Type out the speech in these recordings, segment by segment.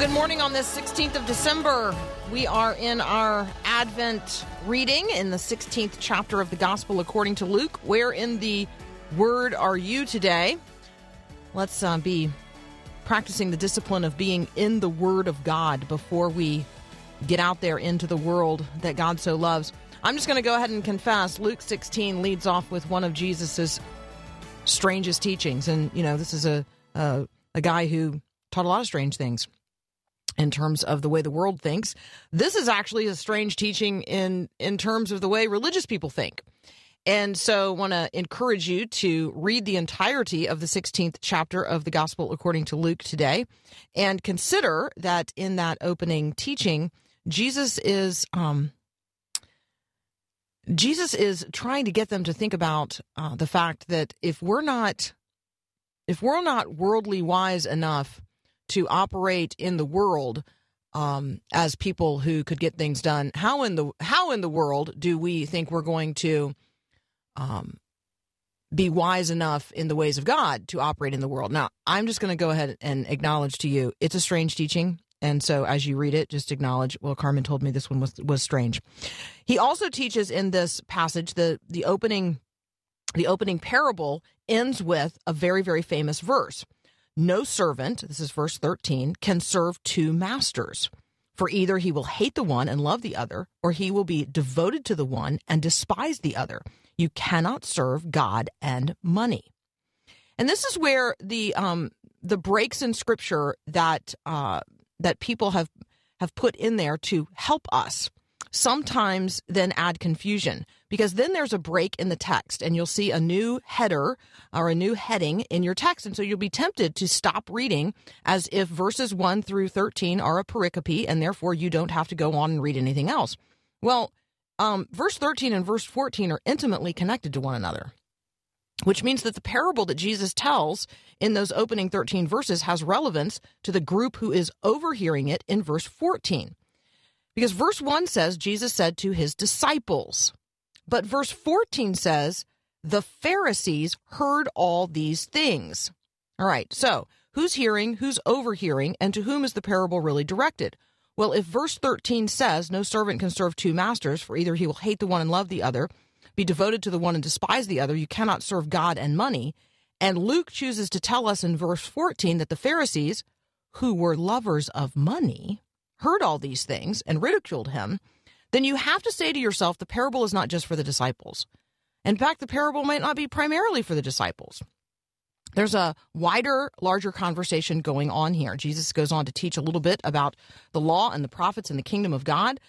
Good morning on this 16th of December. We are in our Advent reading in the 16th chapter of the Gospel according to Luke. Where in the Word are you today? Let's uh, be practicing the discipline of being in the Word of God before we get out there into the world that God so loves. I'm just going to go ahead and confess Luke 16 leads off with one of Jesus's strangest teachings. And, you know, this is a, a, a guy who taught a lot of strange things in terms of the way the world thinks. This is actually a strange teaching in in terms of the way religious people think. And so I want to encourage you to read the entirety of the 16th chapter of the Gospel according to Luke today and consider that in that opening teaching, Jesus is um, Jesus is trying to get them to think about uh, the fact that if we're not if we're not worldly wise enough to operate in the world um, as people who could get things done. How in the how in the world do we think we're going to um, be wise enough in the ways of God to operate in the world? Now, I'm just going to go ahead and acknowledge to you it's a strange teaching. And so, as you read it, just acknowledge. Well, Carmen told me this one was was strange. He also teaches in this passage the the opening the opening parable ends with a very very famous verse. No servant, this is verse 13, can serve two masters. For either he will hate the one and love the other, or he will be devoted to the one and despise the other. You cannot serve God and money. And this is where the um, the breaks in Scripture that uh, that people have have put in there to help us sometimes then add confusion because then there's a break in the text and you'll see a new header or a new heading in your text. And so you'll be tempted to stop reading as if verses 1 through 13 are a pericope and therefore you don't have to go on and read anything else. Well, um, verse 13 and verse 14 are intimately connected to one another. Which means that the parable that Jesus tells in those opening 13 verses has relevance to the group who is overhearing it in verse 14. Because verse 1 says, Jesus said to his disciples. But verse 14 says, the Pharisees heard all these things. All right, so who's hearing, who's overhearing, and to whom is the parable really directed? Well, if verse 13 says, No servant can serve two masters, for either he will hate the one and love the other, be devoted to the one and despise the other, you cannot serve God and money. And Luke chooses to tell us in verse 14 that the Pharisees, who were lovers of money, heard all these things and ridiculed him, then you have to say to yourself the parable is not just for the disciples. In fact, the parable might not be primarily for the disciples. There's a wider, larger conversation going on here. Jesus goes on to teach a little bit about the law and the prophets and the kingdom of God.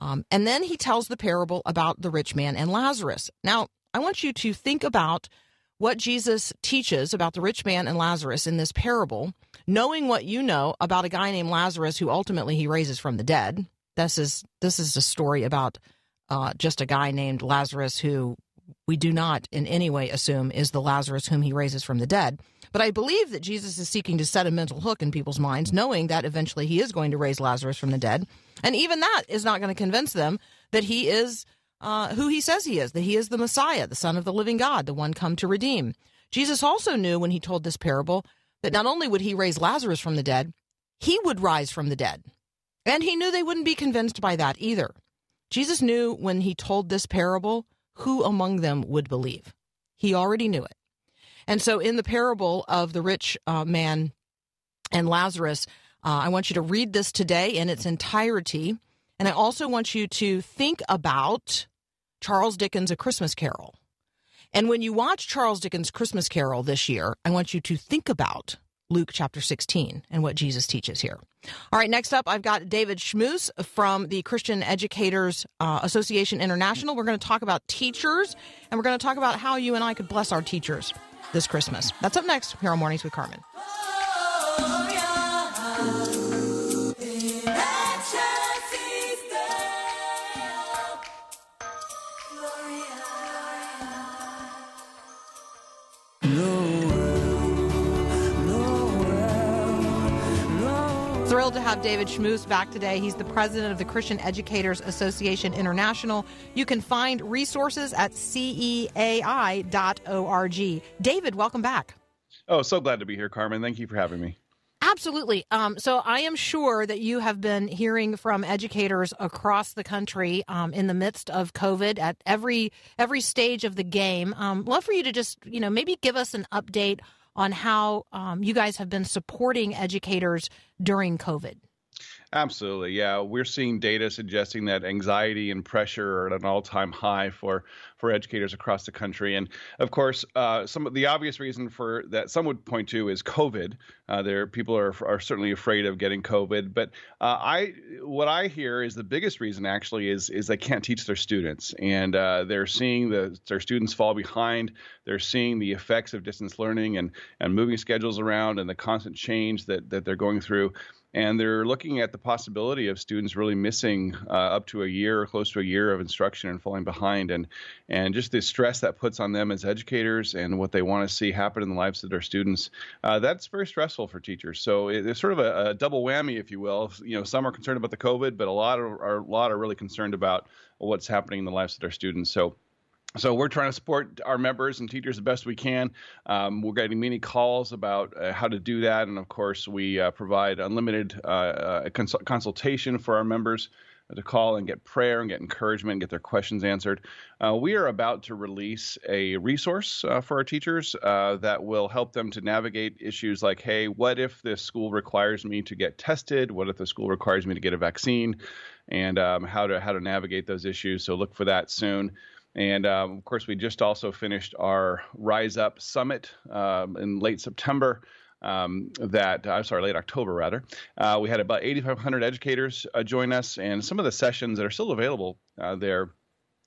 Um, and then he tells the parable about the rich man and Lazarus. Now, I want you to think about what Jesus teaches about the rich man and Lazarus in this parable, knowing what you know about a guy named Lazarus who ultimately he raises from the dead. This is this is a story about uh, just a guy named Lazarus who we do not in any way assume is the Lazarus whom he raises from the dead. But I believe that Jesus is seeking to set a mental hook in people's minds, knowing that eventually he is going to raise Lazarus from the dead. And even that is not going to convince them that he is uh, who he says he is, that he is the Messiah, the Son of the living God, the one come to redeem. Jesus also knew when he told this parable that not only would he raise Lazarus from the dead, he would rise from the dead. And he knew they wouldn't be convinced by that either. Jesus knew when he told this parable who among them would believe. He already knew it. And so, in the parable of the rich uh, man and Lazarus, uh, I want you to read this today in its entirety. And I also want you to think about Charles Dickens' A Christmas Carol. And when you watch Charles Dickens' Christmas Carol this year, I want you to think about Luke chapter 16 and what Jesus teaches here. All right, next up, I've got David Schmus from the Christian Educators uh, Association International. We're going to talk about teachers, and we're going to talk about how you and I could bless our teachers this Christmas. That's up next here on Mornings with Carmen. Thrilled to have David Schmus back today. He's the president of the Christian Educators Association International. You can find resources at ceai.org. David, welcome back. Oh, so glad to be here, Carmen. Thank you for having me. Absolutely. Um, so I am sure that you have been hearing from educators across the country um, in the midst of COVID at every every stage of the game. Um, love for you to just you know maybe give us an update on how um, you guys have been supporting educators during COVID. Absolutely. Yeah. We're seeing data suggesting that anxiety and pressure are at an all time high for, for educators across the country. And of course, uh, some of the obvious reason for that some would point to is COVID. Uh, there, people are, are certainly afraid of getting COVID. But uh, I, what I hear is the biggest reason actually is, is they can't teach their students. And uh, they're seeing the, their students fall behind. They're seeing the effects of distance learning and, and moving schedules around and the constant change that, that they're going through and they're looking at the possibility of students really missing uh, up to a year or close to a year of instruction and falling behind. And and just the stress that puts on them as educators and what they want to see happen in the lives of their students uh, that's very stressful for teachers. So it's sort of a, a, double whammy if you will. You know some are concerned about the covid but a lot are a lot are really concerned about what's happening in the lives of their students. So so we're trying to support our members and teachers the best we can. Um, we're getting many calls about uh, how to do that, and of course, we uh, provide unlimited uh, uh cons- consultation for our members to call and get prayer and get encouragement and get their questions answered. Uh, we are about to release a resource uh, for our teachers that will help them to navigate issues like, hey, what if the school requires me to get tested? What if the school requires me to get a vaccine? And um, how to how to navigate those issues. So look for that soon. And um, of course, we just also finished our Rise Up Summit um, in late September. Um, that I'm sorry, late October rather. Uh, we had about 8,500 educators uh, join us, and some of the sessions that are still available uh, there.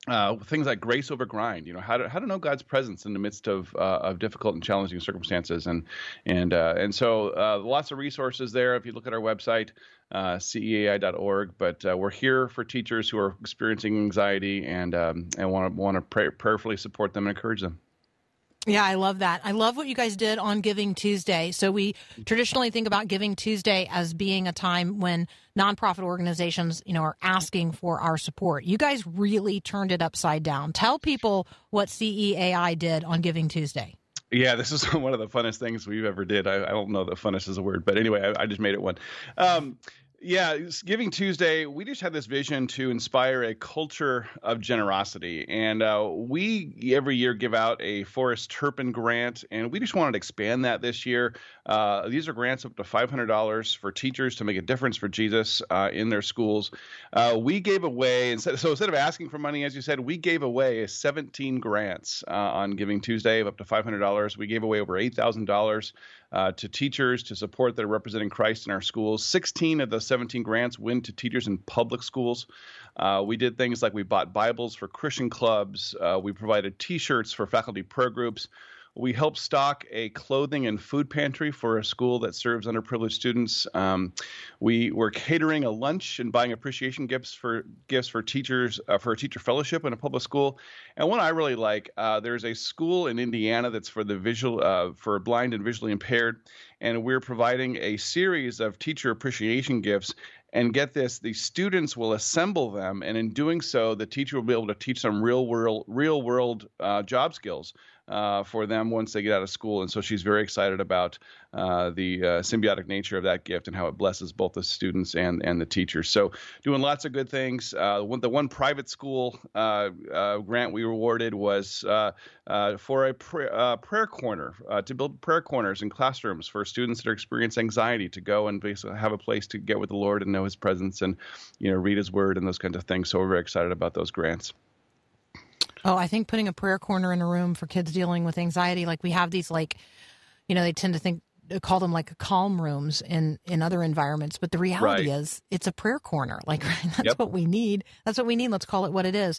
Uh, things like grace over grind, you know, how to how to know God's presence in the midst of uh, of difficult and challenging circumstances, and and uh, and so lots of resources there. If you look at our website, uh, ceai.org. But uh, we're here for teachers who are experiencing anxiety and um, and want to want to pray, prayerfully support them and encourage them. Yeah, I love that. I love what you guys did on Giving Tuesday. So we traditionally think about Giving Tuesday as being a time when nonprofit organizations, you know, are asking for our support. You guys really turned it upside down. Tell people what CEAI did on Giving Tuesday. Yeah, this is one of the funnest things we've ever did. I, I don't know that funnest is a word, but anyway, I, I just made it one. Um, yeah, Giving Tuesday, we just had this vision to inspire a culture of generosity. And uh, we every year give out a Forrest Turpin grant, and we just wanted to expand that this year. Uh, these are grants up to $500 for teachers to make a difference for Jesus uh, in their schools. Uh, we gave away, instead, so instead of asking for money, as you said, we gave away 17 grants uh, on Giving Tuesday of up to $500. We gave away over $8,000 uh, to teachers to support that are representing Christ in our schools. 16 of the 17 grants went to teachers in public schools. Uh, we did things like we bought Bibles for Christian clubs, uh, we provided t shirts for faculty prayer groups. We help stock a clothing and food pantry for a school that serves underprivileged students. Um, we were catering a lunch and buying appreciation gifts for gifts for teachers uh, for a teacher fellowship in a public school. And one I really like, uh, there's a school in Indiana that's for the visual uh, for blind and visually impaired, and we're providing a series of teacher appreciation gifts and get this the students will assemble them and in doing so the teacher will be able to teach them real world real world uh, job skills uh, for them once they get out of school. And so she's very excited about uh, the uh, symbiotic nature of that gift and how it blesses both the students and, and the teachers. So doing lots of good things. Uh, one, the one private school uh, uh, grant we rewarded was for a pr- prayer corner to build prayer corners in classrooms for students that are experiencing anxiety to go and basically have a place to get with the Lord and know His presence and you know read His Word and those kinds of things. So we're very excited about those grants. Oh, I think putting a prayer corner in a room for kids dealing with anxiety, like we have these, like, you know, they tend to think call them like calm rooms in in other environments, but the reality Right. is it's a prayer corner. Like that's Yep. what we need. That's what we need. Let's call it what it is.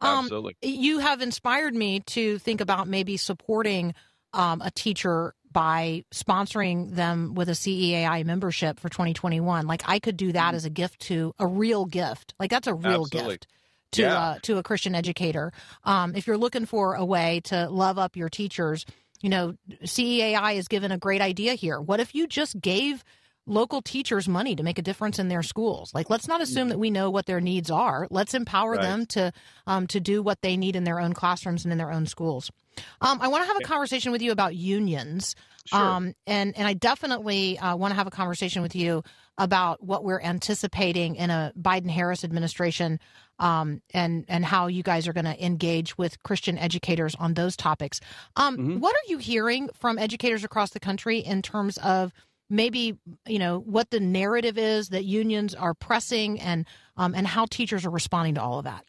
Um, Absolutely. you have inspired me to think about maybe supporting um, a teacher by sponsoring them with a CEAI membership for 2021. Like I could do that as a gift to a real gift. Like that's a real Mm-hmm. Absolutely. gift to Yeah. uh, to a Christian educator. Um, if you're looking for a way to love up your teachers, you know, CEAI is given a great idea here. What if you just gave local teachers money to make a difference in their schools? Like, let's not assume that we know what their needs are. Let's empower Right. them to um, to do what they need in their own classrooms and in their own schools. Um, I want to have a conversation with you about unions. Sure. Um, and and I definitely uh, want to have a conversation with you about what we're anticipating in a Biden Harris administration, um, and and how you guys are going to engage with Christian educators on those topics. Um, Mhm. What are you hearing from educators across the country in terms of maybe you know what the narrative is that unions are pressing and um, and how teachers are responding to all of that?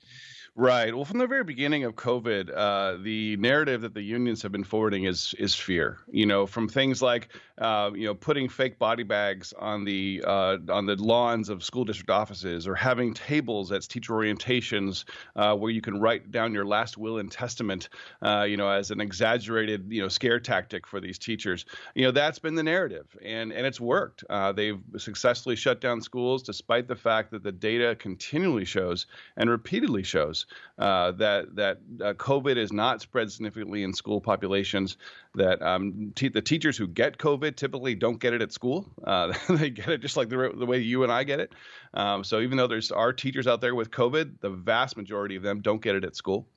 Right. Well, from the very beginning of COVID, uh, the narrative that the unions have been forwarding is is fear. You know, from things like uh, you know putting fake body bags on the uh, on the lawns of school district offices, or having tables at teacher orientations uh, where you can write down your last will and testament. Uh, you know, as an exaggerated you know scare tactic for these teachers. You know, that's been the narrative, and and it's worked. Uh, they've successfully shut down schools despite the fact that the data continually shows and repeatedly shows uh, that that COVID is not spread significantly in school populations. That um, the teachers who get COVID typically don't get it at school. Uh, they get it just like the, the way you and I get it. Um, so even though there's are teachers out there with COVID, the vast majority of them don't get it at school.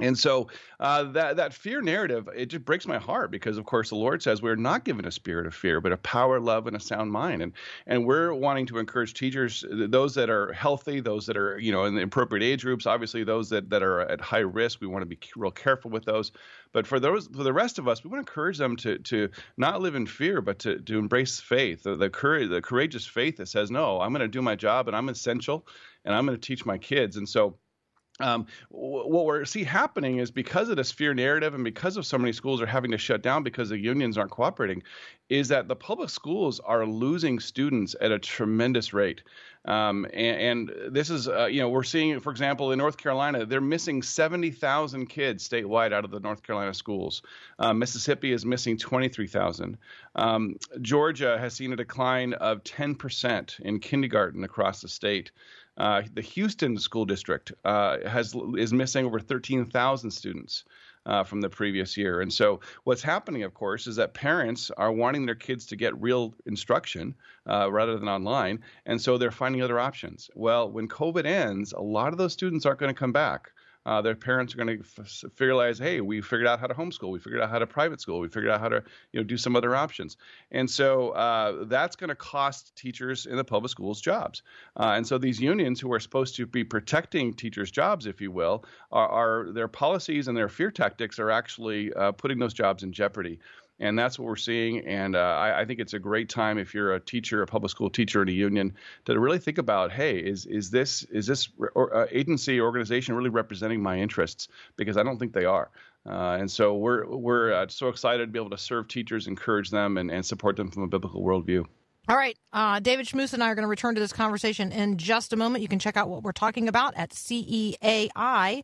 And so uh, that that fear narrative it just breaks my heart because of course the Lord says we're not given a spirit of fear but a power, love, and a sound mind, and and we're wanting to encourage teachers, those that are healthy, those that are you know in the appropriate age groups, obviously those that that are at high risk, we want to be real careful with those. But for those for the rest of us, we want to encourage them to to not live in fear but to to embrace faith, the, the courage, the courageous faith that says no, I'm going to do my job and I'm essential, and I'm going to teach my kids, and so um, what we're see happening is because of this fear narrative and because of so many schools are having to shut down because the unions aren't cooperating, is that the public schools are losing students at a tremendous rate. Um, and, and this is, uh, you know, we're seeing, for example, in North Carolina, they're missing 70,000 kids statewide out of the North Carolina schools. Uh, Mississippi is missing 23,000. Um, Georgia has seen a decline of 10% in kindergarten across the state. Uh, the Houston school district uh, has is missing over 13,000 students uh, from the previous year. And so, what's happening, of course, is that parents are wanting their kids to get real instruction uh, rather than online, and so they're finding other options. Well, when COVID ends, a lot of those students aren't going to come back. Uh, their parents are going to f- realize, hey, we figured out how to homeschool, we figured out how to private school, we figured out how to, you know, do some other options, and so uh, that's going to cost teachers in the public schools jobs. Uh, and so these unions, who are supposed to be protecting teachers' jobs, if you will, are, are their policies and their fear tactics are actually uh, putting those jobs in jeopardy. And that's what we're seeing. And uh, I, I think it's a great time if you're a teacher, a public school teacher in a union, to really think about, hey, is is this is this or, uh, agency organization really representing my interests? Because I don't think they are. Uh, and so we're we're uh, so excited to be able to serve teachers, encourage them, and, and support them from a biblical worldview. All right. Uh, David Schmus and I are going to return to this conversation in just a moment. You can check out what we're talking about at CEAI.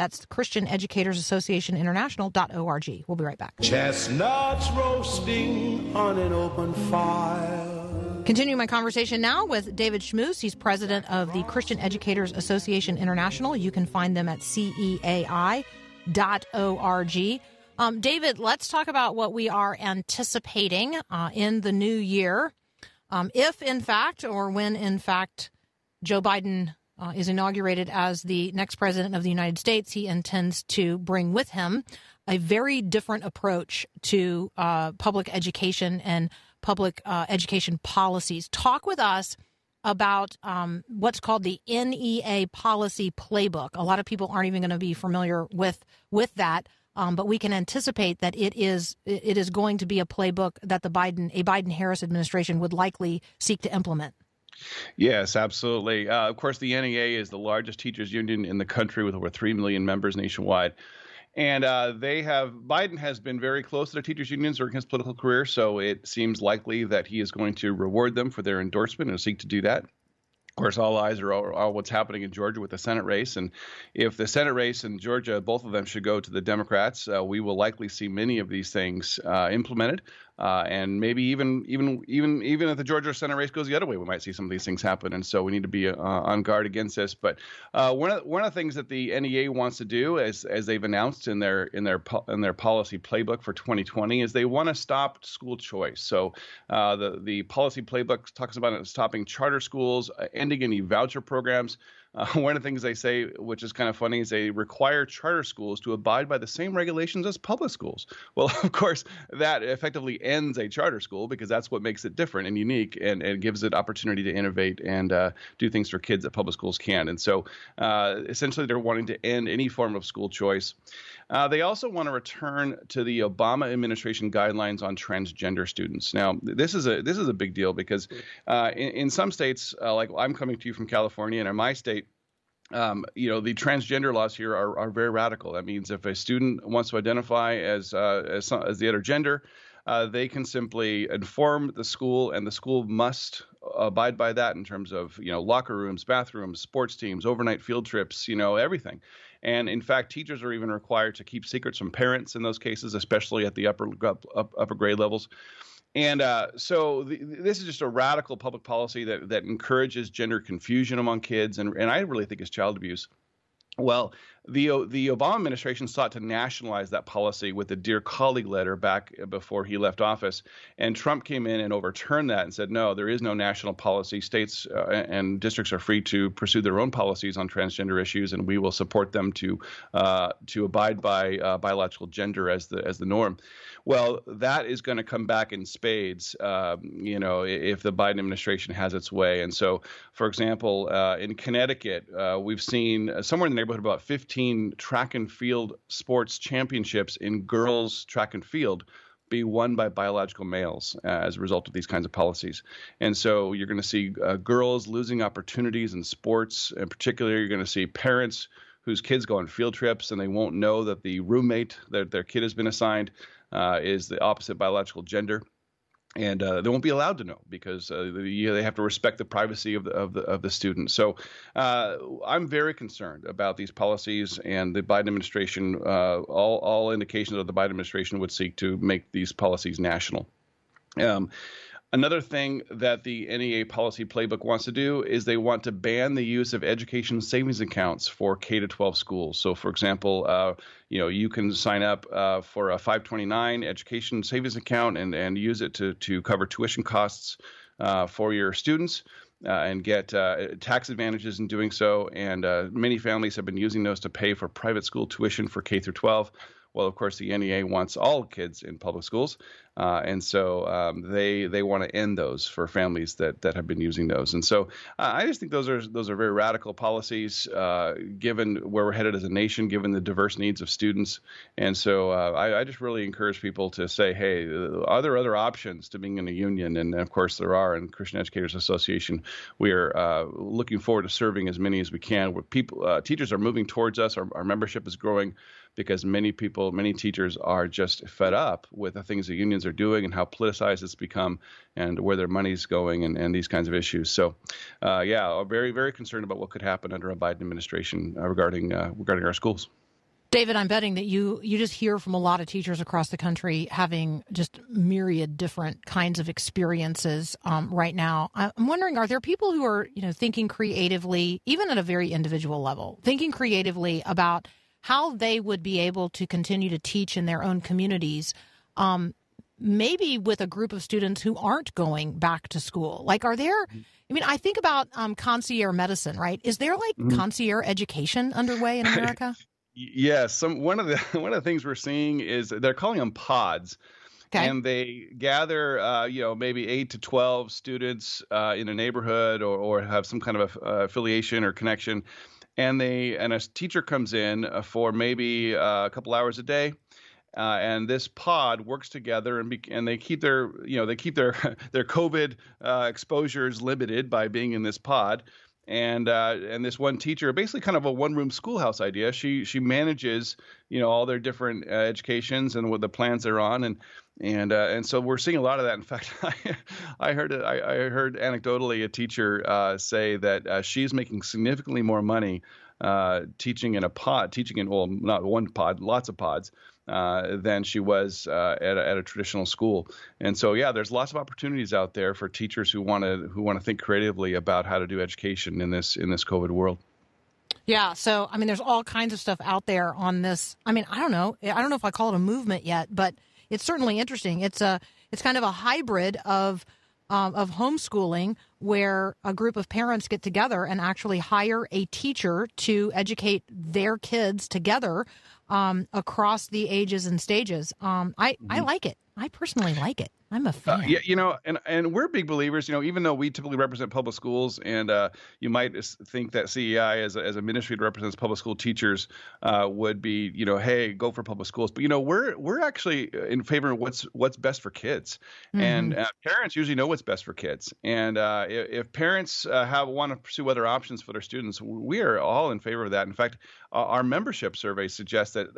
That's Christian Educators Association International.org. We'll be right back. Chestnuts roasting on an open fire. Continuing my conversation now with David Schmus. He's president of the Christian Educators Association International. You can find them at ceai.org. Um, David, let's talk about what we are anticipating uh, in the new year. Um, if, in fact, or when, in fact, Joe Biden uh, is inaugurated as the next president of the United States, he intends to bring with him a very different approach to uh, public education and public uh, education policies. Talk with us about um, what's called the NEA policy playbook. A lot of people aren't even going to be familiar with with that. Um, but we can anticipate that it is it is going to be a playbook that the Biden a Biden Harris administration would likely seek to implement. Yes, absolutely. Uh, of course, the NEA is the largest teachers union in the country with over 3 million members nationwide. And uh, they have Biden has been very close to the teachers unions during his political career, so it seems likely that he is going to reward them for their endorsement and seek to do that. Of course, all eyes are on what's happening in Georgia with the Senate race, and if the Senate race in Georgia, both of them should go to the Democrats, uh, we will likely see many of these things uh, implemented. Uh, and maybe even even even even if the Georgia Senate race goes the other way, we might see some of these things happen. And so we need to be uh, on guard against this. But uh, one of one of the things that the NEA wants to do, as as they've announced in their in their in their policy playbook for 2020, is they want to stop school choice. So uh, the the policy playbook talks about stopping charter schools, uh, ending any voucher programs. Uh, one of the things they say, which is kind of funny, is they require charter schools to abide by the same regulations as public schools. Well, of course, that effectively ends a charter school because that's what makes it different and unique and, and gives it opportunity to innovate and uh, do things for kids that public schools can't. And so uh, essentially, they're wanting to end any form of school choice. Uh, they also want to return to the Obama administration guidelines on transgender students. Now, this is a this is a big deal because uh, in, in, some states, uh, like I'm coming to you from California, and in my state, um, you know, the transgender laws here are, are very radical. That means if a student wants to identify as uh, as, as the other gender, uh, they can simply inform the school, and the school must abide by that in terms of you know locker rooms, bathrooms, sports teams, overnight field trips, you know everything. And in fact, teachers are even required to keep secrets from parents in those cases, especially at the upper upper grade levels. And uh, so this is just a radical public policy that that encourages gender confusion among kids, and and I really think it's child abuse. Well, the the Obama administration sought to nationalize that policy with the dear colleague letter back before he left office, and Trump came in and overturned that and said, no, there is no national policy. States uh, and districts are free to pursue their own policies on transgender issues, and we will support them to uh, to abide by uh, biological gender as the as the norm. Well, that is going to come back in spades, um, you know, if the Biden administration has its way. And so, for example, uh, in Connecticut, uh, we've seen somewhere in the neighborhood about 15 track and field sports championships in girls track and field be won by biological males uh, as a result of these kinds of policies. And so you're going to see uh, girls losing opportunities in sports. In particular, you're going to see parents whose kids go on field trips and they won't know that the roommate that their kid has been assigned uh, is the opposite biological gender. And uh, they won't be allowed to know because uh, they have to respect the privacy of the of the, of the student. So uh, I'm very concerned about these policies, and the Biden administration. Uh, all all indications of the Biden administration would seek to make these policies national. Um, Another thing that the NEA policy playbook wants to do is they want to ban the use of education savings accounts for K to 12 schools. So, for example, uh, you know you can sign up uh, for a 529 education savings account and and use it to to cover tuition costs uh, for your students. Uh, and get uh, tax advantages in doing so. And uh, many families have been using those to pay for private school tuition for K through 12. Well, of course, the NEA wants all kids in public schools, uh, and so um, they they want to end those for families that that have been using those. And so uh, I just think those are those are very radical policies, uh, given where we're headed as a nation, given the diverse needs of students. And so uh, I, I, just really encourage people to say, hey, are there other options to being in a union? And of course there are. In Christian Educators Association, we are uh, looking forward to serving as many as we can. Where people uh, teachers are moving towards us, our, our membership is growing because many people, many teachers are just fed up with the things the unions are doing and how politicized it's become and where their money's going and, and these kinds of issues. So, uh, yeah, very, very concerned about what could happen under a Biden administration uh, regarding uh, regarding our schools. David, I'm betting that you you just hear from a lot of teachers across the country having just myriad different kinds of experiences um, right now. I'm wondering, are there people who are you know thinking creatively, even at a very individual level, thinking creatively about how they would be able to continue to teach in their own communities, um, maybe with a group of students who aren't going back to school. Like, are there? I mean, I think about um, concierge medicine, right? Is there like mm-hmm. concierge education underway in America? yes. Some one of the one of the things we're seeing is they're calling them pods. Okay. And they gather, uh, you know, maybe eight to twelve students uh, in a neighborhood, or, or have some kind of a, uh, affiliation or connection, and they and a teacher comes in uh, for maybe uh, a couple hours a day. Uh, and this pod works together and be, and they keep their you know they keep their their COVID uh, exposures limited by being in this pod and uh, and this one teacher, basically kind of a one room schoolhouse idea. She she manages you know all their different uh, educations and what the plans they're on, and and uh, and so we're seeing a lot of that. In fact, I, I heard I, I, heard anecdotally a teacher uh, say that uh, she's making significantly more money uh, teaching in a pod, teaching in well not one pod, lots of pods. Uh, than she was uh, at, a, at a traditional school, and so yeah, there's lots of opportunities out there for teachers who want to who want to think creatively about how to do education in this in this COVID world. Yeah, so I mean, there's all kinds of stuff out there on this. I mean, I don't know, I don't know if I call it a movement yet, but it's certainly interesting. It's a it's kind of a hybrid of um, of homeschooling where a group of parents get together and actually hire a teacher to educate their kids together um, across the ages and stages. Um, I mm-hmm. I like it. I personally like it. I'm a uh, fan. Uh, yeah, you know, and and we're big believers. You know, even though we typically represent public schools, and uh, you might think that CEI as a, as a ministry that represents public school teachers uh, would be, you know, hey, go for public schools. But you know, we're we're actually in favor of what's what's best for kids, mm-hmm. and uh, parents usually know what's best for kids. And uh, if, if, parents have want to pursue other options for their students, we are all in favor of that. In fact, our membership survey suggests that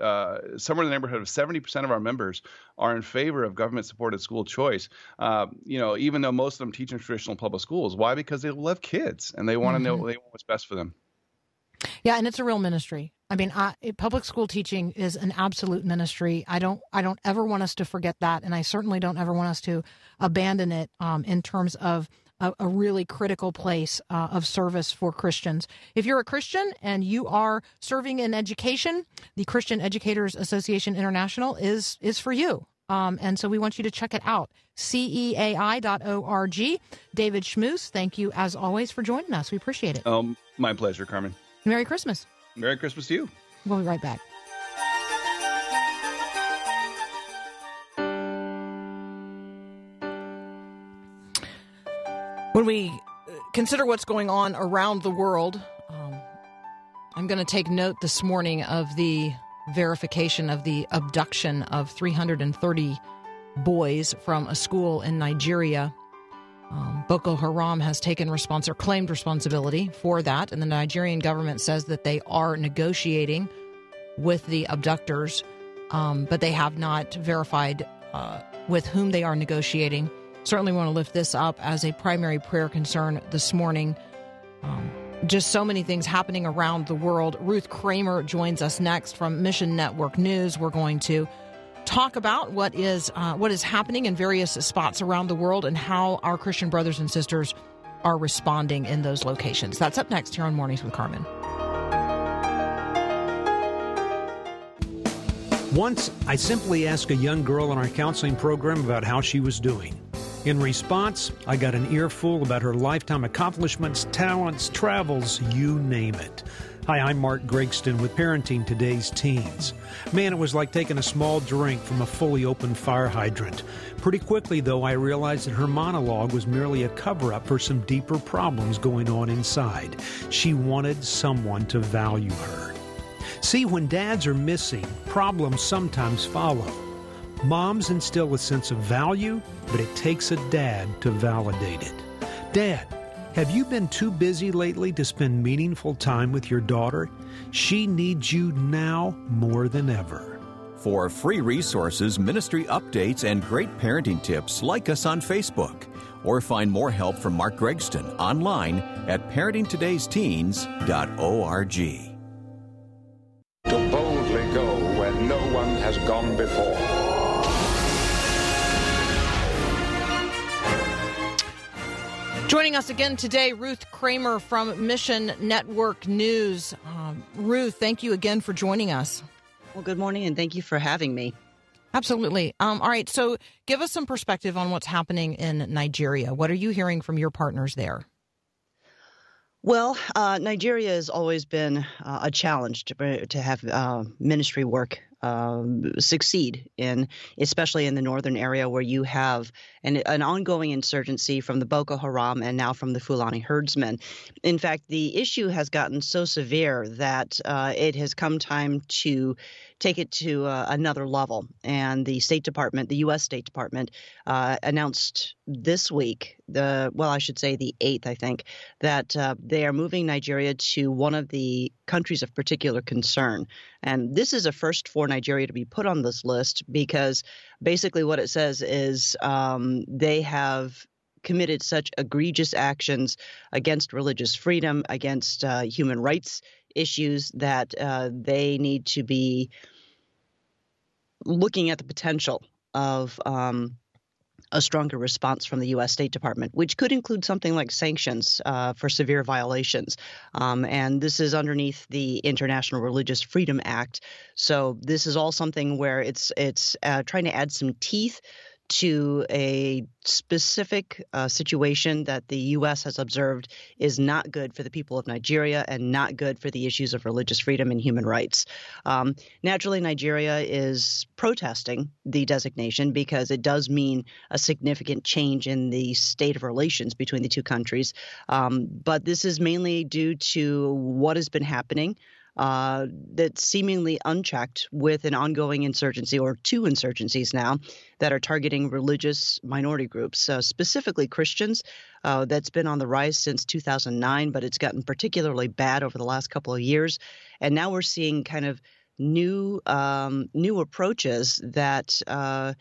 somewhere in the neighborhood of 70% of our members are in favor of government supported school choice choice. Uh, you know, even though most of them teach in traditional public schools, why? Because they love kids and they want to mm-hmm. know they want what's best for them. Yeah, and it's a real ministry. I mean, I, public school teaching is an absolute ministry. I don't, I don't ever want us to forget that, and I certainly don't ever want us to abandon it um, in terms of a, a really critical place uh, of service for Christians. If you're a Christian and you are serving in education, the Christian Educators Association International is is for you. Um, and so we want you to check it out. CEAI.org. David Schmus, thank you as always for joining us. We appreciate it. Um, my pleasure, Carmen. Merry Christmas. Merry Christmas to you. We'll be right back. When we uh, consider what's going on around the world, um, I'm going to take note this morning of the verification of the abduction of 330 boys from a school in Nigeria. Um, Boko Haram has taken response or claimed responsibility for that, and the Nigerian government says that they are negotiating with the abductors, um, but they have not verified uh, with whom they are negotiating. Certainly want to lift this up as a primary prayer concern this morning. Um, just so many things happening around the world. Ruth Kramer joins us next from Mission Network News. We're going to talk about what is uh, what is happening in various spots around the world and how our Christian brothers and sisters are responding in those locations. That's up next here on Mornings with Carmen. Once, I simply asked a young girl in our counseling program about how she was doing. In response, I got an earful about her lifetime accomplishments, talents, travels, you name it. Hi, I'm Mark Gregston with Parenting Today's Teens. Man, it was like taking a small drink from a fully open fire hydrant. Pretty quickly, though, I realized that her monologue was merely a cover up for some deeper problems going on inside. She wanted someone to value her. See, when dads are missing, problems sometimes follow. Moms instill a sense of value, but it takes a dad to validate it. Dad, have you been too busy lately to spend meaningful time with your daughter? She needs you now more than ever. For free resources, ministry updates, and great parenting tips, like us on Facebook or find more help from Mark Gregston online at parentingtodaysteens.org. To boldly go where no one has gone before. Joining us again today, Ruth Kramer from Mission Network News. Um, Ruth, thank you again for joining us. Well, good morning, and thank you for having me. Absolutely. Um, all right, so give us some perspective on what's happening in Nigeria. What are you hearing from your partners there? Well, uh, Nigeria has always been uh, a challenge to, to have uh, ministry work um, succeed in, especially in the northern area where you have an, an ongoing insurgency from the Boko Haram and now from the Fulani herdsmen. In fact, the issue has gotten so severe that uh, it has come time to take it to uh, another level. And the State Department, the U.S. State Department, uh, announced this week, the well, I should say the eighth, I think, that uh, they are moving Nigeria to one of the countries of particular concern. And this is a first for Nigeria to be put on this list because basically what it says is um, they have committed such egregious actions against religious freedom, against uh, human rights issues that uh, they need to be looking at the potential of um, a stronger response from the U.S. State Department, which could include something like sanctions uh, for severe violations. Um, and this is underneath the International Religious Freedom Act. So this is all something where it's it's uh, trying to add some teeth to a specific uh, situation that the U.S. has observed is not good for the people of Nigeria and not good for the issues of religious freedom and human rights. Um, naturally, Nigeria is protesting the designation because it does mean a significant change in the state of relations between the two countries. Um, but this is mainly due to what has been happening uh, that's seemingly unchecked with an ongoing insurgency or two insurgencies now that are targeting religious minority groups, uh, specifically Christians. Uh, that's been on the rise since 2009, but it's gotten particularly bad over the last couple of years. And now we're seeing kind of new um, new approaches that uh,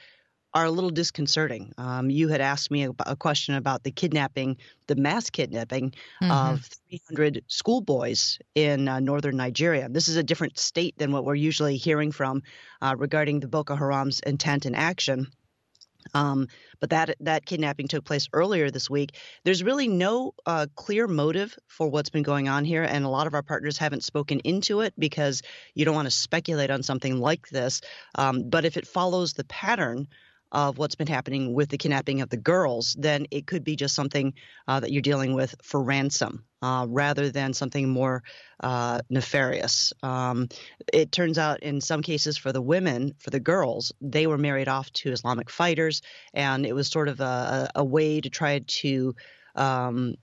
are a little disconcerting. Um, you had asked me a, a, question about the kidnapping, the mass kidnapping mm-hmm. of 300 schoolboys in uh, northern Nigeria. This is a different state than what we're usually hearing from uh, regarding the Boko Haram's intent and action. Um, but that that kidnapping took place earlier this week. There's really no uh, clear motive for what's been going on here, and a lot of our partners haven't spoken into it because you don't want to speculate on something like this. Um, but if it follows the pattern of what's been happening with the kidnapping of the girls, then it could be just something uh, that you're dealing with for ransom uh, rather than something more uh, nefarious. Um, it turns out in some cases for the women, for the girls, they were married off to Islamic fighters, and it was sort of a, a way to try to um,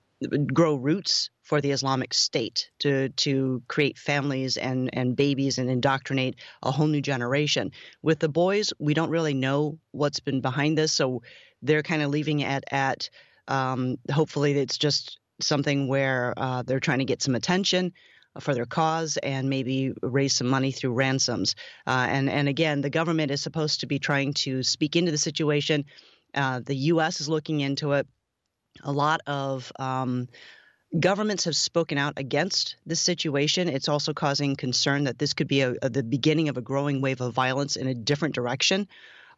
grow roots for the Islamic State to to create families and and babies and indoctrinate a whole new generation. With the boys, we don't really know what's been behind this, so they're kind of leaving it at um, hopefully it's just something where uh, they're trying to get some attention for their cause and maybe raise some money through ransoms. Uh, and and again, the government is supposed to be trying to speak into the situation. Uh, the U.S. is looking into it a lot of um, governments have spoken out against this situation. It's also causing concern that this could be a, a, the beginning of a growing wave of violence in a different direction.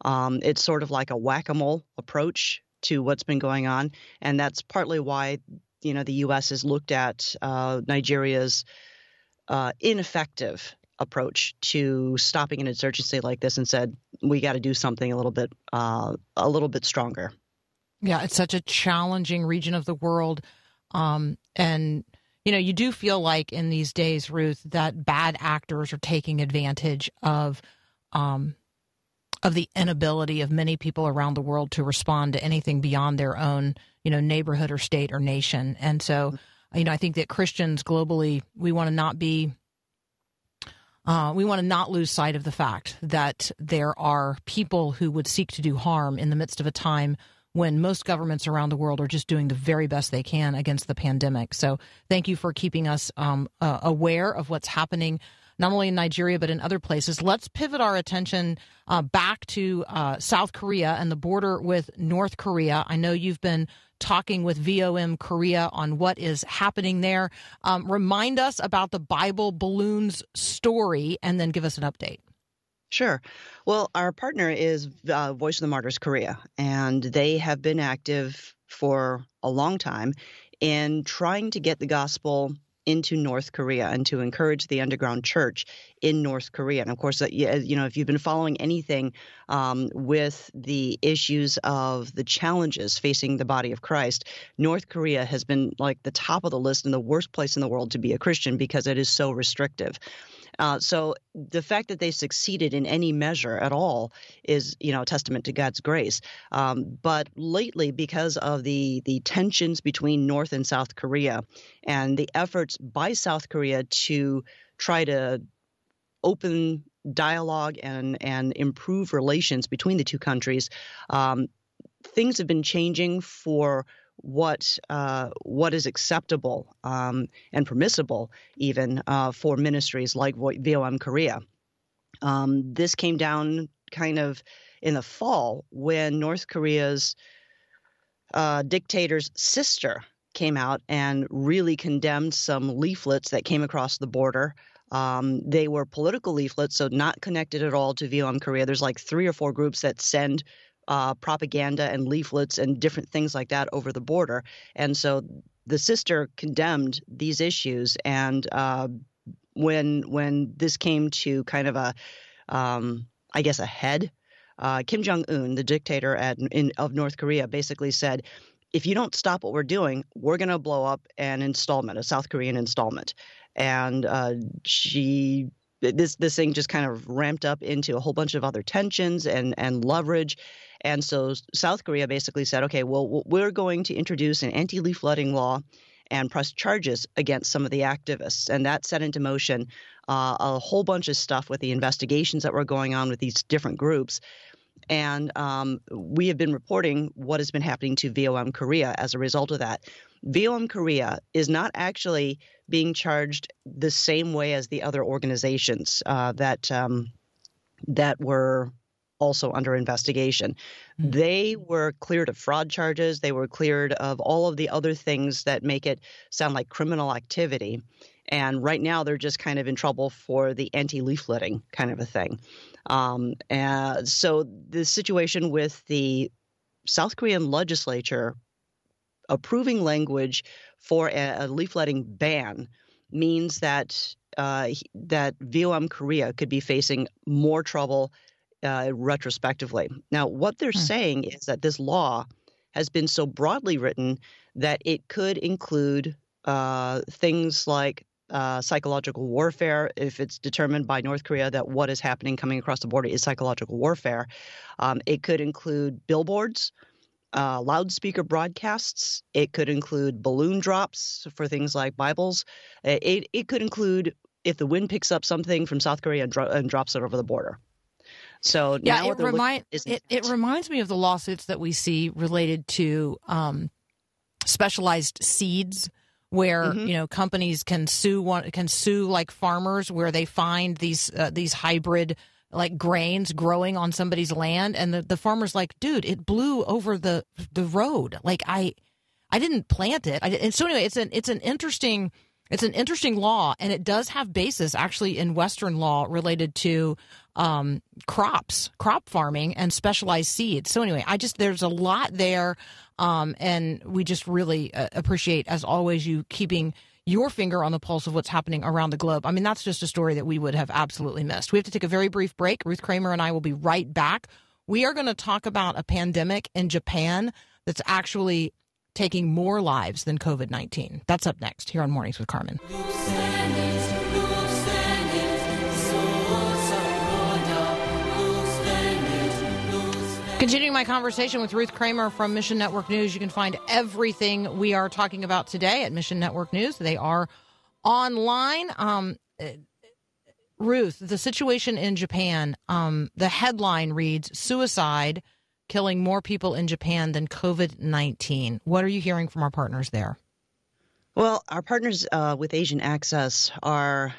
Um, it's sort of like a whack-a-mole approach to what's been going on, and that's partly why you know the U.S. has looked at uh, Nigeria's uh, ineffective approach to stopping an insurgency like this and said we got to do something a little bit uh, a little bit stronger. Yeah, it's such a challenging region of the world. Um, and, you know, you do feel like in these days, Ruth, that bad actors are taking advantage of. Um, of the inability of many people around the world to respond to anything beyond their own, you know, neighborhood or state or nation. And so, you know, I think that Christians globally, we want to not be, uh, we want to not lose sight of the fact that there are people who would seek to do harm in the midst of a time when most governments around the world are just doing the very best they can against the pandemic. So thank you for keeping us um, uh, aware of what's happening. Not only in Nigeria, but in other places. Let's pivot our attention uh, back to uh, South Korea and the border with North Korea. I know you've been talking with VOM Korea on what is happening there. Um, remind us about the Bible balloons story and then give us an update. Sure. Well, our partner is uh, Voice of the Martyrs Korea, and they have been active for a long time in trying to get the gospel into North Korea and to encourage the underground church in North Korea. And of course, uh, you know, if you've been following anything um, with the issues of the challenges facing the body of Christ, North Korea has been like the top of the list and the worst place in the world to be a Christian because it is so restrictive. Uh, so the fact that they succeeded in any measure at all is, you know, a testament to God's grace. Um, but lately, because of the the tensions between North and South Korea, and the efforts by South Korea to try to open dialogue and and improve relations between the two countries, um, things have been changing for what uh, what is acceptable um, and permissible even uh, for ministries like VOM Korea. Um, this came down kind of in the fall when North Korea's uh, dictator's sister came out and really condemned some leaflets that came across the border. Um, they were political leaflets, so not connected at all to VOM Korea. There's like three or four groups that send uh, propaganda and leaflets and different things like that over the border. And so the sister condemned these issues. And uh, when when this came to kind of a, um, I guess, a head, uh, Kim Jong Un, the dictator at, in, of North Korea, basically said, if you don't stop what we're doing, we're going to blow up an installment, a South Korean installment. And uh, she this this thing just kind of ramped up into a whole bunch of other tensions and and leverage and so South Korea basically said, okay, well, we're going to introduce an anti leafleting law and press charges against some of the activists. And that set into motion uh, a whole bunch of stuff with the investigations that were going on with these different groups. And um, we have been reporting what has been happening to VOM Korea as a result of that. VOM Korea is not actually being charged the same way as the other organizations uh, that um, that were also under investigation. Mm-hmm. They were cleared of fraud charges. They were cleared of all of the other things that make it sound like criminal activity. And right now, they're just kind of in trouble for the anti leafleting kind of a thing. Um, and so the situation with the South Korean legislature approving language for a, a leafletting ban means that uh, that VOM Korea could be facing more trouble uh, retrospectively. Now, what they're hmm. saying is that this law has been so broadly written that it could include uh, things like uh, psychological warfare, if it's determined by North Korea that what is happening coming across the border is psychological warfare. Um, it could include billboards, uh, loudspeaker broadcasts. It could include balloon drops for things like Bibles. It, it could include if the wind picks up something from South Korea and, dro- and drops it over the border. So yeah, it, remind, it, it, reminds me of the lawsuits that we see related to um, specialized seeds, where mm-hmm. you know companies can sue one can sue like farmers where they find these uh, these hybrid like grains growing on somebody's land, and the, the farmer's like, dude, it blew over the the road. Like I I didn't plant it. I, and so anyway, it's an it's an interesting it's an interesting law, and it does have basis actually in Western law related to um, crops, crop farming, and specialized seeds. So anyway, I just there's a lot there, um, and we just really uh, appreciate, as always, you keeping your finger on the pulse of what's happening around the globe. I mean, that's just a story that we would have absolutely missed. We have to take a very brief break. Ruth Kramer and I will be right back. We are going to talk about a pandemic in Japan that's actually taking more lives than COVID 19. That's up next here on Mornings with Carmen. Continuing my conversation with Ruth Kramer from Mission Network News, you can find everything we are talking about today at Mission Network News. They are online. Um, Ruth, the situation in Japan, um, the headline reads Suicide killing more people in Japan than COVID 19. What are you hearing from our partners there? Well, our partners uh, with Asian Access are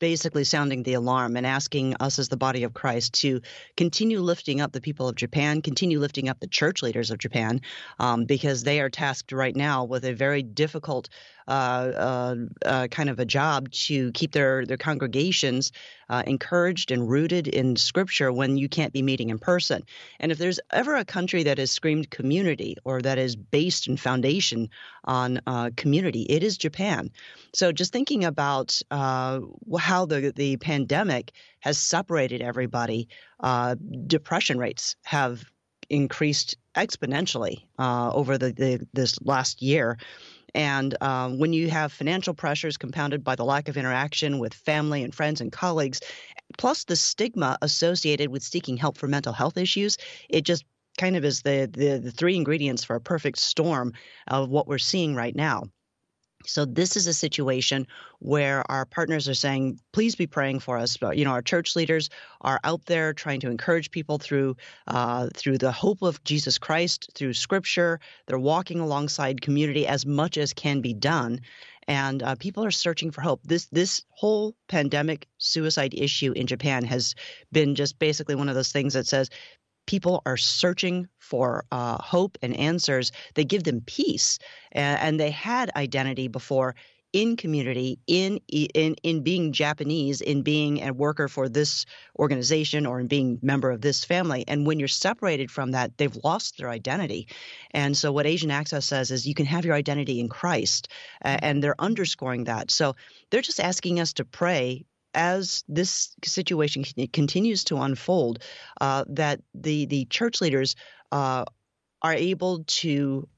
basically sounding the alarm and asking us as the body of Christ to continue lifting up the people of Japan, continue lifting up the church leaders of Japan, um, because they are tasked right now with a very difficult uh, uh, uh, kind of a job to keep their their congregations uh, encouraged and rooted in Scripture when you can't be meeting in person. And if there's ever a country that has screamed community or that is based in foundation on uh, community, it is Japan. So just thinking about uh, how the the pandemic has separated everybody, depression rates have increased exponentially over the, the, this last year And um, when you have financial pressures compounded by the lack of interaction with family and friends and colleagues, plus the stigma associated with seeking help for mental health issues, it just kind of is the, the, the three ingredients for a perfect storm of what we're seeing right now. So this is a situation where our partners are saying, "Please be praying for us." You know, our church leaders are out there trying to encourage people through uh, through the hope of Jesus Christ, through Scripture. They're walking alongside community as much as can be done, and uh, people are searching for hope. This this whole pandemic suicide issue in Japan has been just basically one of those things that says people are searching for uh, hope and answers that give them peace, and, and they had identity before in community, in in in being Japanese, in being a worker for this organization, or in being member of this family. And when you're separated from that, they've lost their identity. And so, what Asian Access says is you can have your identity in Christ, uh, and they're underscoring that. So they're just asking us to pray as this situation continues to unfold, uh, that the the church leaders uh, are able to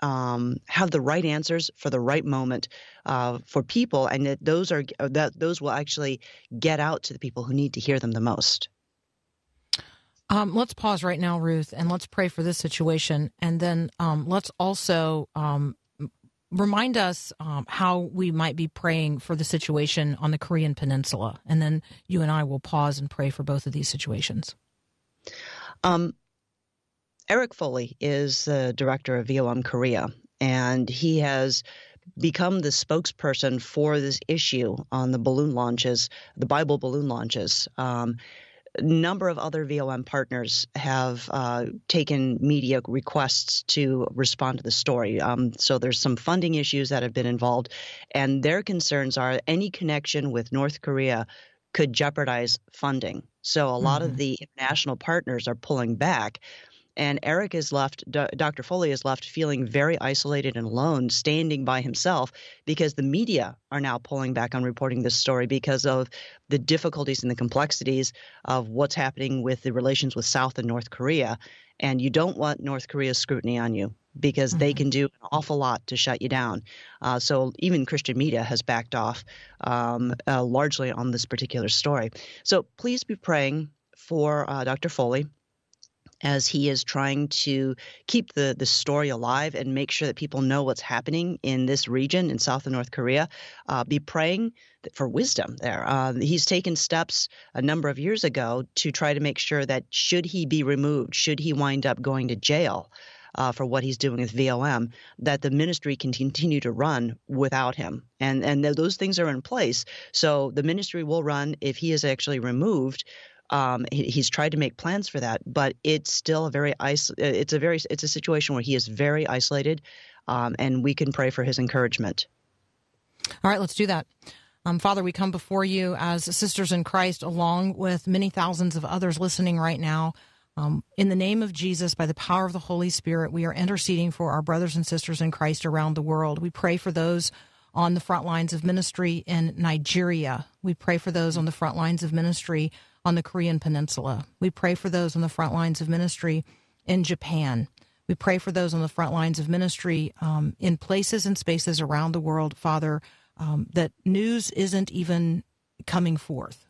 um, have the right answers for the right moment uh, for people, and that those are that those will actually get out to the people who need to hear them the most. Um, let's pause right now, Ruth, and let's pray for this situation, and then um, let's also um, remind us um, how we might be praying for the situation on the Korean Peninsula, and then you and I will pause and pray for both of these situations. Um, Eric Foley is the director of VOM Korea, and he has become the spokesperson for this issue on the balloon launches, the Bible balloon launches. Um, number of other VOM partners have uh, taken media requests to respond to the story. Um, so there's some funding issues that have been involved, and their concerns are any connection with North Korea could jeopardize funding. So a lot mm-hmm. of the international partners are pulling back. And Eric is left, Dr. Foley is left feeling very isolated and alone, standing by himself because the media are now pulling back on reporting this story because of the difficulties and the complexities of what's happening with the relations with South and North Korea. And you don't want North Korea's scrutiny on you because mm-hmm. they can do an awful lot to shut you down. Uh, so even Christian media has backed off um, uh, largely on this particular story. So please be praying for uh, Dr. Foley as he is trying to keep the, the story alive and make sure that people know what's happening in this region in South and North Korea. Uh, be praying for wisdom there. Uh, he's taken steps a number of years ago to try to make sure that should he be removed, should he wind up going to jail, uh, for what he's doing with VOM, that the ministry can continue to run without him. And and those things are in place. So the ministry will run if he is actually removed. Um, he, he's tried to make plans for that, but it's still a very is- it's a very it's a situation where he is very isolated, um, and we can pray for his encouragement. All right, let's do that. Um, Father, we come before you as sisters in Christ, along with many thousands of others listening right now. Um, in the name of Jesus, by the power of the Holy Spirit, we are interceding for our brothers and sisters in Christ around the world. We pray for those on the front lines of ministry in Nigeria. We pray for those on the front lines of ministry on the Korean Peninsula. We pray for those on the front lines of ministry in Japan. We pray for those on the front lines of ministry um, in places and spaces around the world, Father, um, that news isn't even coming forth.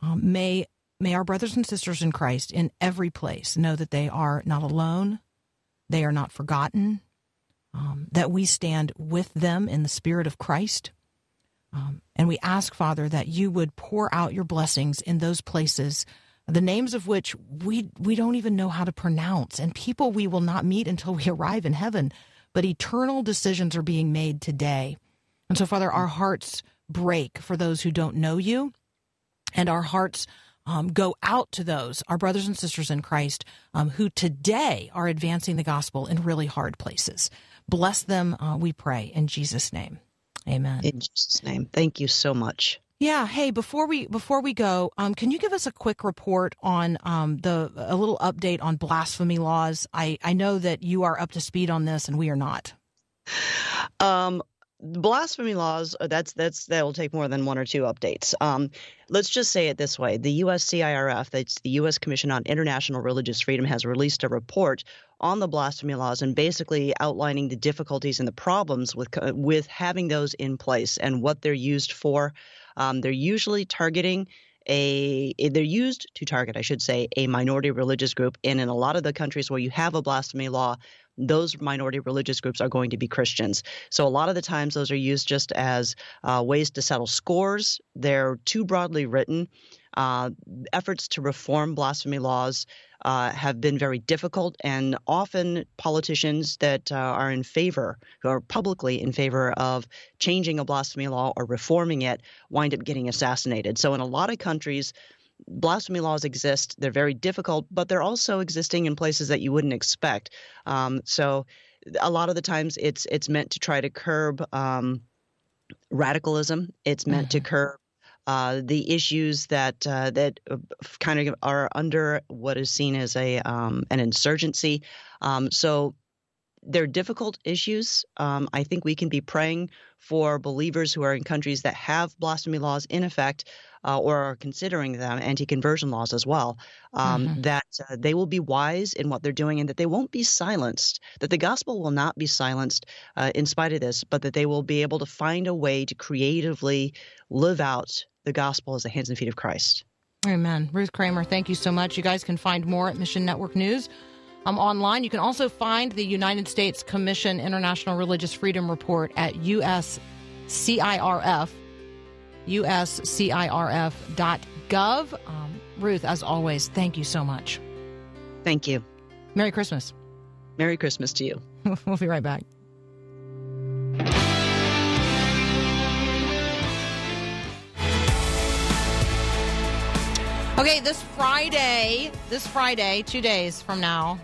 Um, may may our brothers and sisters in Christ in every place know that they are not alone, they are not forgotten, um, that we stand with them in the Spirit of Christ, um, and we ask, Father, that you would pour out your blessings in those places, the names of which we, we don't even know how to pronounce, and people we will not meet until we arrive in heaven. But eternal decisions are being made today. And so, Father, our hearts break for those who don't know you, and our hearts um, go out to those, our brothers and sisters in Christ, um, who today are advancing the gospel in really hard places. Bless them, uh, we pray, in Jesus' name. Amen. In Jesus' name. Thank you so much. Yeah. Hey, before we before we go, um, can you give us a quick report on um, the a little update on blasphemy laws? I I know that you are up to speed on this, and we are not. Um, blasphemy laws uh, that's that's that will take more than one or two updates. Um, let's just say it this way. The uscirf that's the u.s commission on international religious freedom has released a report on the blasphemy laws and basically outlining the difficulties and the problems with with having those in place and what they're used for. Um, they're usually targeting a they're used to target i should say a minority religious group. And in a lot of the countries where you have a blasphemy law those minority religious groups are going to be Christians. So a lot of the times those are used just as uh, ways to settle scores. They're too broadly written. Uh, efforts to reform blasphemy laws uh, have been very difficult, and often politicians that uh, are in favor, who are publicly in favor of changing a blasphemy law or reforming it, wind up getting assassinated. So, in a lot of countries, blasphemy laws exist. They're very difficult, but they're also existing in places that you wouldn't expect. Um, so a lot of the times it's it's meant to try to curb um, radicalism. It's meant mm-hmm. to curb uh, the issues that uh, that uh, kind of are under what is seen as a um, an insurgency. Um, so they're difficult issues. Um, I think we can be praying for believers who are in countries that have blasphemy laws in effect uh, or are considering them, anti conversion laws as well, um, mm-hmm. that uh, they will be wise in what they're doing and that they won't be silenced, that the gospel will not be silenced uh, in spite of this, but that they will be able to find a way to creatively live out the gospel as the hands and feet of Christ. Amen. Ruth Kramer, thank you so much. You guys can find more at Mission Network News um, online. You can also find the United States Commission International Religious Freedom Report at USCIRF, uscirf.gov. Um, Ruth, as always, thank you so much. Thank you. Merry Christmas. Merry Christmas to you. we'll be right back. Okay, this Friday, this Friday, two days from now,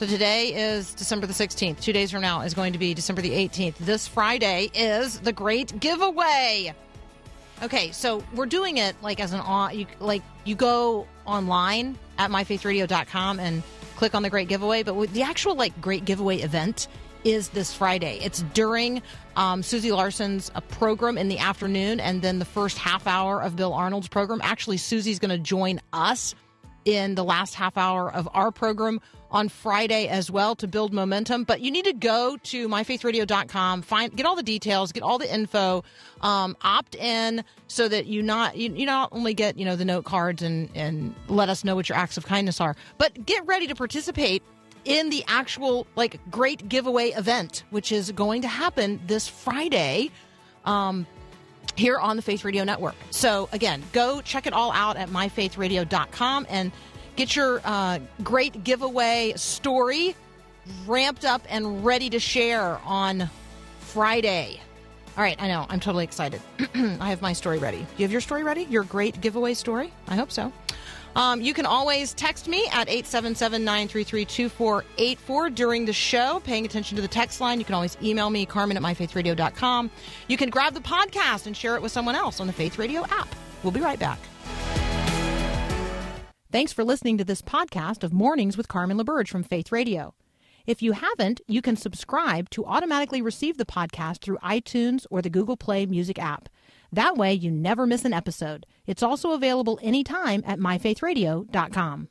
so today is December the 16th. Two days from now is going to be December the 18th. This Friday is the great giveaway. Okay, so we're doing it like as an on, you, like you go online at myfaithradio.com and click on the great giveaway, but the actual like great giveaway event is this Friday. It's during um, Susie Larson's uh, program in the afternoon, and then the first half hour of Bill Arnold's program. Actually, Susie's going to join us in the last half hour of our program on Friday as well to build momentum. But you need to go to myfaithradio.com, find get all the details, get all the info, um, opt in so that you not you, you not only get you know the note cards and and let us know what your acts of kindness are, but get ready to participate in the actual like great giveaway event, which is going to happen this Friday. Um, here on the Faith Radio Network. So, again, go check it all out at myfaithradio.com and Get your uh, great giveaway story ramped up and ready to share on Friday. All right, I know. I'm totally excited. I have my story ready. You have your story ready? Your great giveaway story? I hope so. Um, you can always text me at 877 933 2484 during the show, paying attention to the text line. You can always email me, carmen at myfaithradio.com. You can grab the podcast and share it with someone else on the Faith Radio app. We'll be right back. Thanks for listening to this podcast of Mornings with Carmen LaBerge from Faith Radio. If you haven't, you can subscribe to automatically receive the podcast through iTunes or the Google Play Music app. That way, you never miss an episode. It's also available anytime at myfaithradio.com.